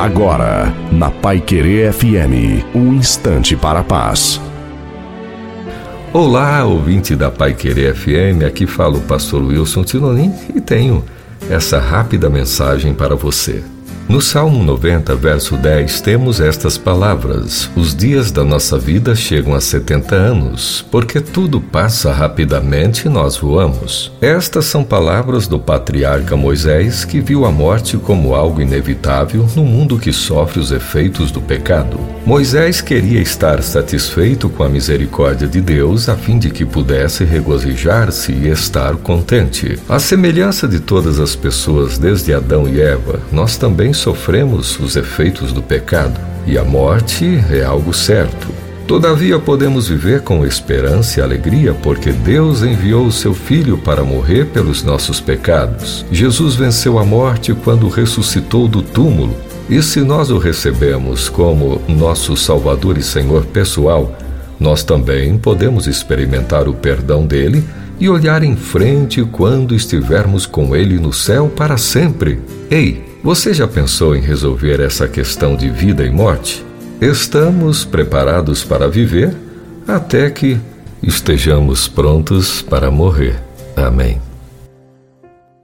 Agora, na Pai Querer FM, um instante para a paz. Olá, ouvinte da Pai Querer FM, aqui fala o pastor Wilson Tinonim e tenho essa rápida mensagem para você. No Salmo 90, verso 10, temos estas palavras: Os dias da nossa vida chegam a 70 anos, porque tudo passa rapidamente e nós voamos. Estas são palavras do patriarca Moisés, que viu a morte como algo inevitável no mundo que sofre os efeitos do pecado. Moisés queria estar satisfeito com a misericórdia de Deus, a fim de que pudesse regozijar-se e estar contente. A semelhança de todas as pessoas desde Adão e Eva, nós também sofremos os efeitos do pecado e a morte é algo certo. Todavia podemos viver com esperança e alegria porque Deus enviou o seu Filho para morrer pelos nossos pecados. Jesus venceu a morte quando ressuscitou do túmulo. E se nós o recebemos como nosso Salvador e Senhor pessoal, nós também podemos experimentar o perdão dele e olhar em frente quando estivermos com ele no céu para sempre. Ei! Você já pensou em resolver essa questão de vida e morte? Estamos preparados para viver até que estejamos prontos para morrer. Amém.